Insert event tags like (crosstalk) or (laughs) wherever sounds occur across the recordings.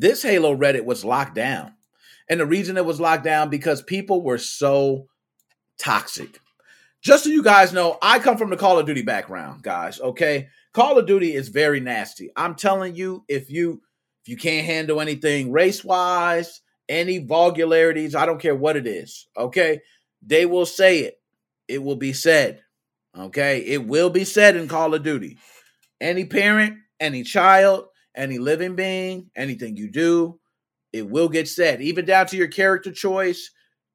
this Halo Reddit was locked down. And the reason it was locked down because people were so toxic. Just so you guys know, I come from the Call of Duty background, guys, okay? Call of Duty is very nasty. I'm telling you, if you if you can't handle anything race-wise, any vulgarities, I don't care what it is, okay? They will say it. It will be said. Okay? It will be said in Call of Duty. Any parent, any child, any living being, anything you do, it will get said, even down to your character choice,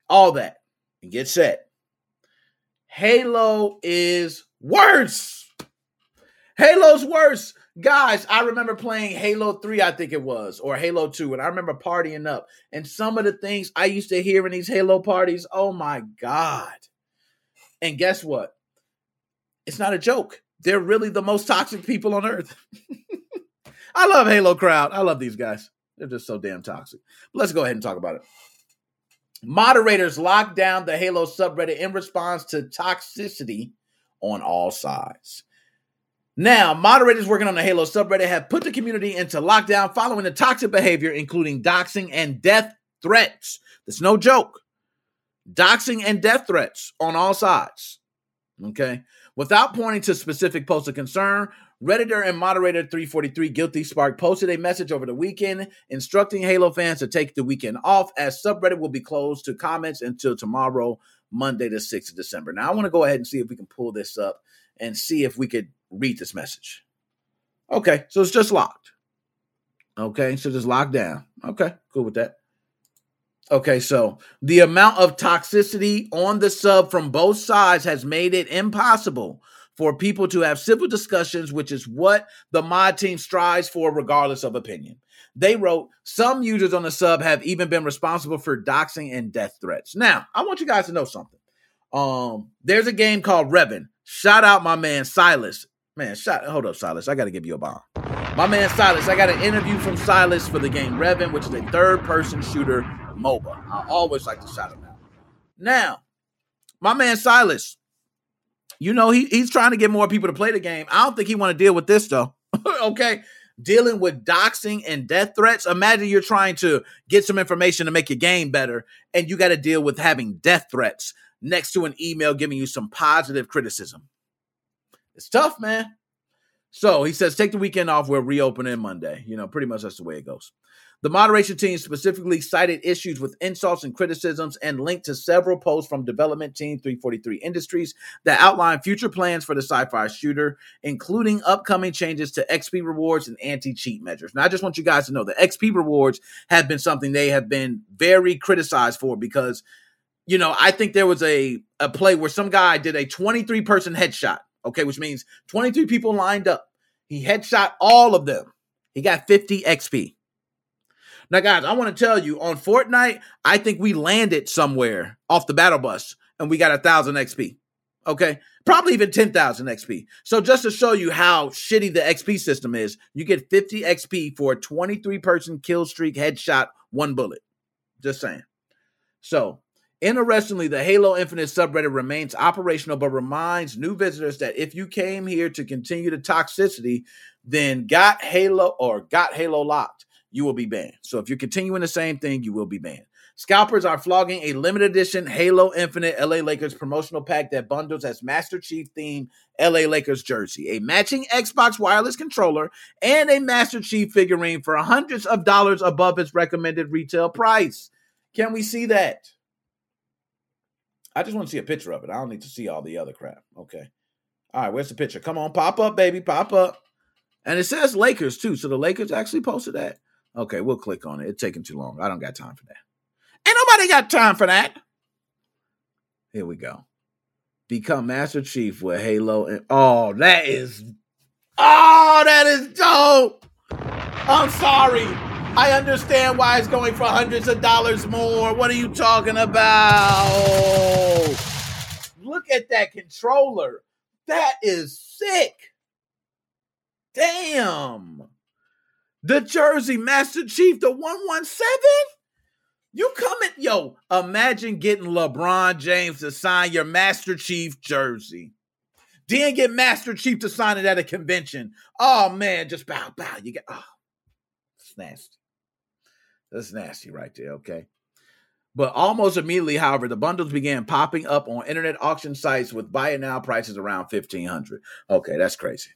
all that. and get said. Halo is worse. Halo's worse. Guys, I remember playing Halo 3, I think it was, or Halo 2, and I remember partying up. And some of the things I used to hear in these Halo parties, oh my God. And guess what? It's not a joke. They're really the most toxic people on earth. (laughs) I love Halo crowd. I love these guys. They're just so damn toxic. But let's go ahead and talk about it. Moderators locked down the Halo subreddit in response to toxicity on all sides. Now, moderators working on the Halo subreddit have put the community into lockdown following the toxic behavior, including doxing and death threats. That's no joke. Doxing and death threats on all sides. Okay. Without pointing to specific posts of concern, Redditor and moderator 343 Guilty Spark posted a message over the weekend instructing Halo fans to take the weekend off as subreddit will be closed to comments until tomorrow, Monday, the 6th of December. Now, I want to go ahead and see if we can pull this up and see if we could read this message. Okay, so it's just locked. Okay, so just locked down. Okay, cool with that. Okay, so the amount of toxicity on the sub from both sides has made it impossible for people to have civil discussions, which is what the mod team strives for, regardless of opinion. They wrote, some users on the sub have even been responsible for doxing and death threats. Now, I want you guys to know something. Um, there's a game called Revan. Shout out my man Silas. Man, shout hold up, Silas. I gotta give you a bomb. My man Silas, I got an interview from Silas for the game Revan, which is a third-person shooter MOBA. I always like to shout him out. Now, my man Silas, you know he, he's trying to get more people to play the game. I don't think he want to deal with this though. (laughs) okay, dealing with doxing and death threats. Imagine you're trying to get some information to make your game better, and you got to deal with having death threats next to an email giving you some positive criticism. It's tough, man. So he says, take the weekend off. We're reopening Monday. You know, pretty much that's the way it goes. The moderation team specifically cited issues with insults and criticisms and linked to several posts from Development Team 343 Industries that outline future plans for the sci fi shooter, including upcoming changes to XP rewards and anti cheat measures. Now, I just want you guys to know that XP rewards have been something they have been very criticized for because, you know, I think there was a, a play where some guy did a 23 person headshot, okay, which means 23 people lined up. He headshot all of them. He got 50 XP. Now, guys, I want to tell you on Fortnite, I think we landed somewhere off the battle bus and we got a thousand XP. Okay. Probably even 10,000 XP. So, just to show you how shitty the XP system is, you get 50 XP for a 23 person kill streak headshot, one bullet. Just saying. So, interestingly, the Halo Infinite subreddit remains operational, but reminds new visitors that if you came here to continue the toxicity, then got Halo or got Halo locked you will be banned. So if you're continuing the same thing, you will be banned. Scalpers are flogging a limited edition Halo Infinite LA Lakers promotional pack that bundles as Master Chief themed LA Lakers jersey, a matching Xbox wireless controller, and a Master Chief figurine for hundreds of dollars above its recommended retail price. Can we see that? I just want to see a picture of it. I don't need to see all the other crap. Okay. All right, where's the picture? Come on, pop up, baby, pop up. And it says Lakers too. So the Lakers actually posted that. Okay, we'll click on it. It's taking too long. I don't got time for that. Ain't nobody got time for that. Here we go. Become Master Chief with Halo and oh, that is oh, that is dope. I'm sorry. I understand why it's going for hundreds of dollars more. What are you talking about? Look at that controller. That is sick. Damn. The Jersey Master Chief, the 117? You coming, yo, imagine getting LeBron James to sign your Master Chief jersey. Then get Master Chief to sign it at a convention. Oh man, just bow, bow. You get oh it's nasty. That's nasty right there, okay? But almost immediately, however, the bundles began popping up on internet auction sites with buy it now prices around 1500 Okay, that's crazy.